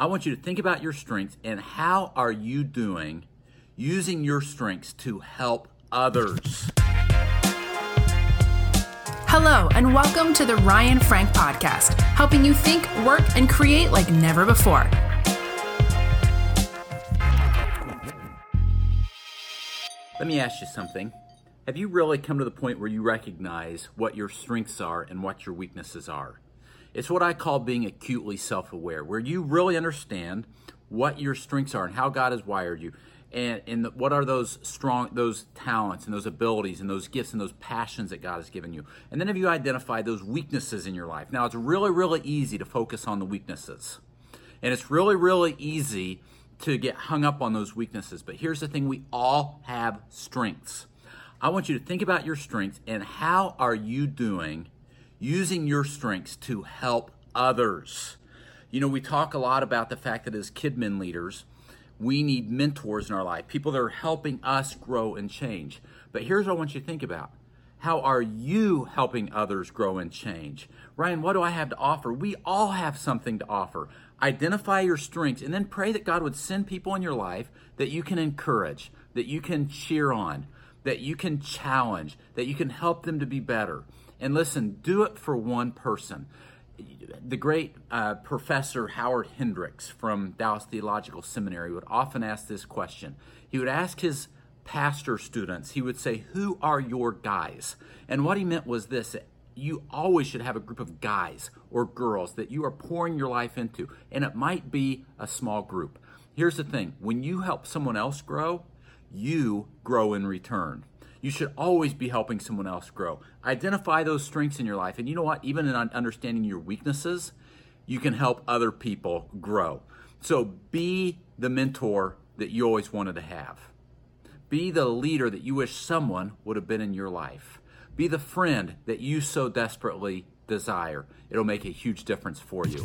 I want you to think about your strengths and how are you doing using your strengths to help others. Hello, and welcome to the Ryan Frank Podcast, helping you think, work, and create like never before. Let me ask you something. Have you really come to the point where you recognize what your strengths are and what your weaknesses are? It's what I call being acutely self aware, where you really understand what your strengths are and how God has wired you. And, and what are those strong, those talents and those abilities and those gifts and those passions that God has given you? And then have you identified those weaknesses in your life? Now, it's really, really easy to focus on the weaknesses. And it's really, really easy to get hung up on those weaknesses. But here's the thing we all have strengths. I want you to think about your strengths and how are you doing using your strengths to help others. You know, we talk a lot about the fact that as KidMin leaders, we need mentors in our life, people that are helping us grow and change. But here's what I want you to think about. How are you helping others grow and change? Ryan, what do I have to offer? We all have something to offer. Identify your strengths and then pray that God would send people in your life that you can encourage, that you can cheer on, that you can challenge, that you can help them to be better. And listen, do it for one person. The great uh, professor Howard Hendricks from Dallas Theological Seminary would often ask this question. He would ask his pastor students, he would say, Who are your guys? And what he meant was this you always should have a group of guys or girls that you are pouring your life into. And it might be a small group. Here's the thing when you help someone else grow, you grow in return. You should always be helping someone else grow. Identify those strengths in your life. And you know what? Even in understanding your weaknesses, you can help other people grow. So be the mentor that you always wanted to have. Be the leader that you wish someone would have been in your life. Be the friend that you so desperately desire. It'll make a huge difference for you.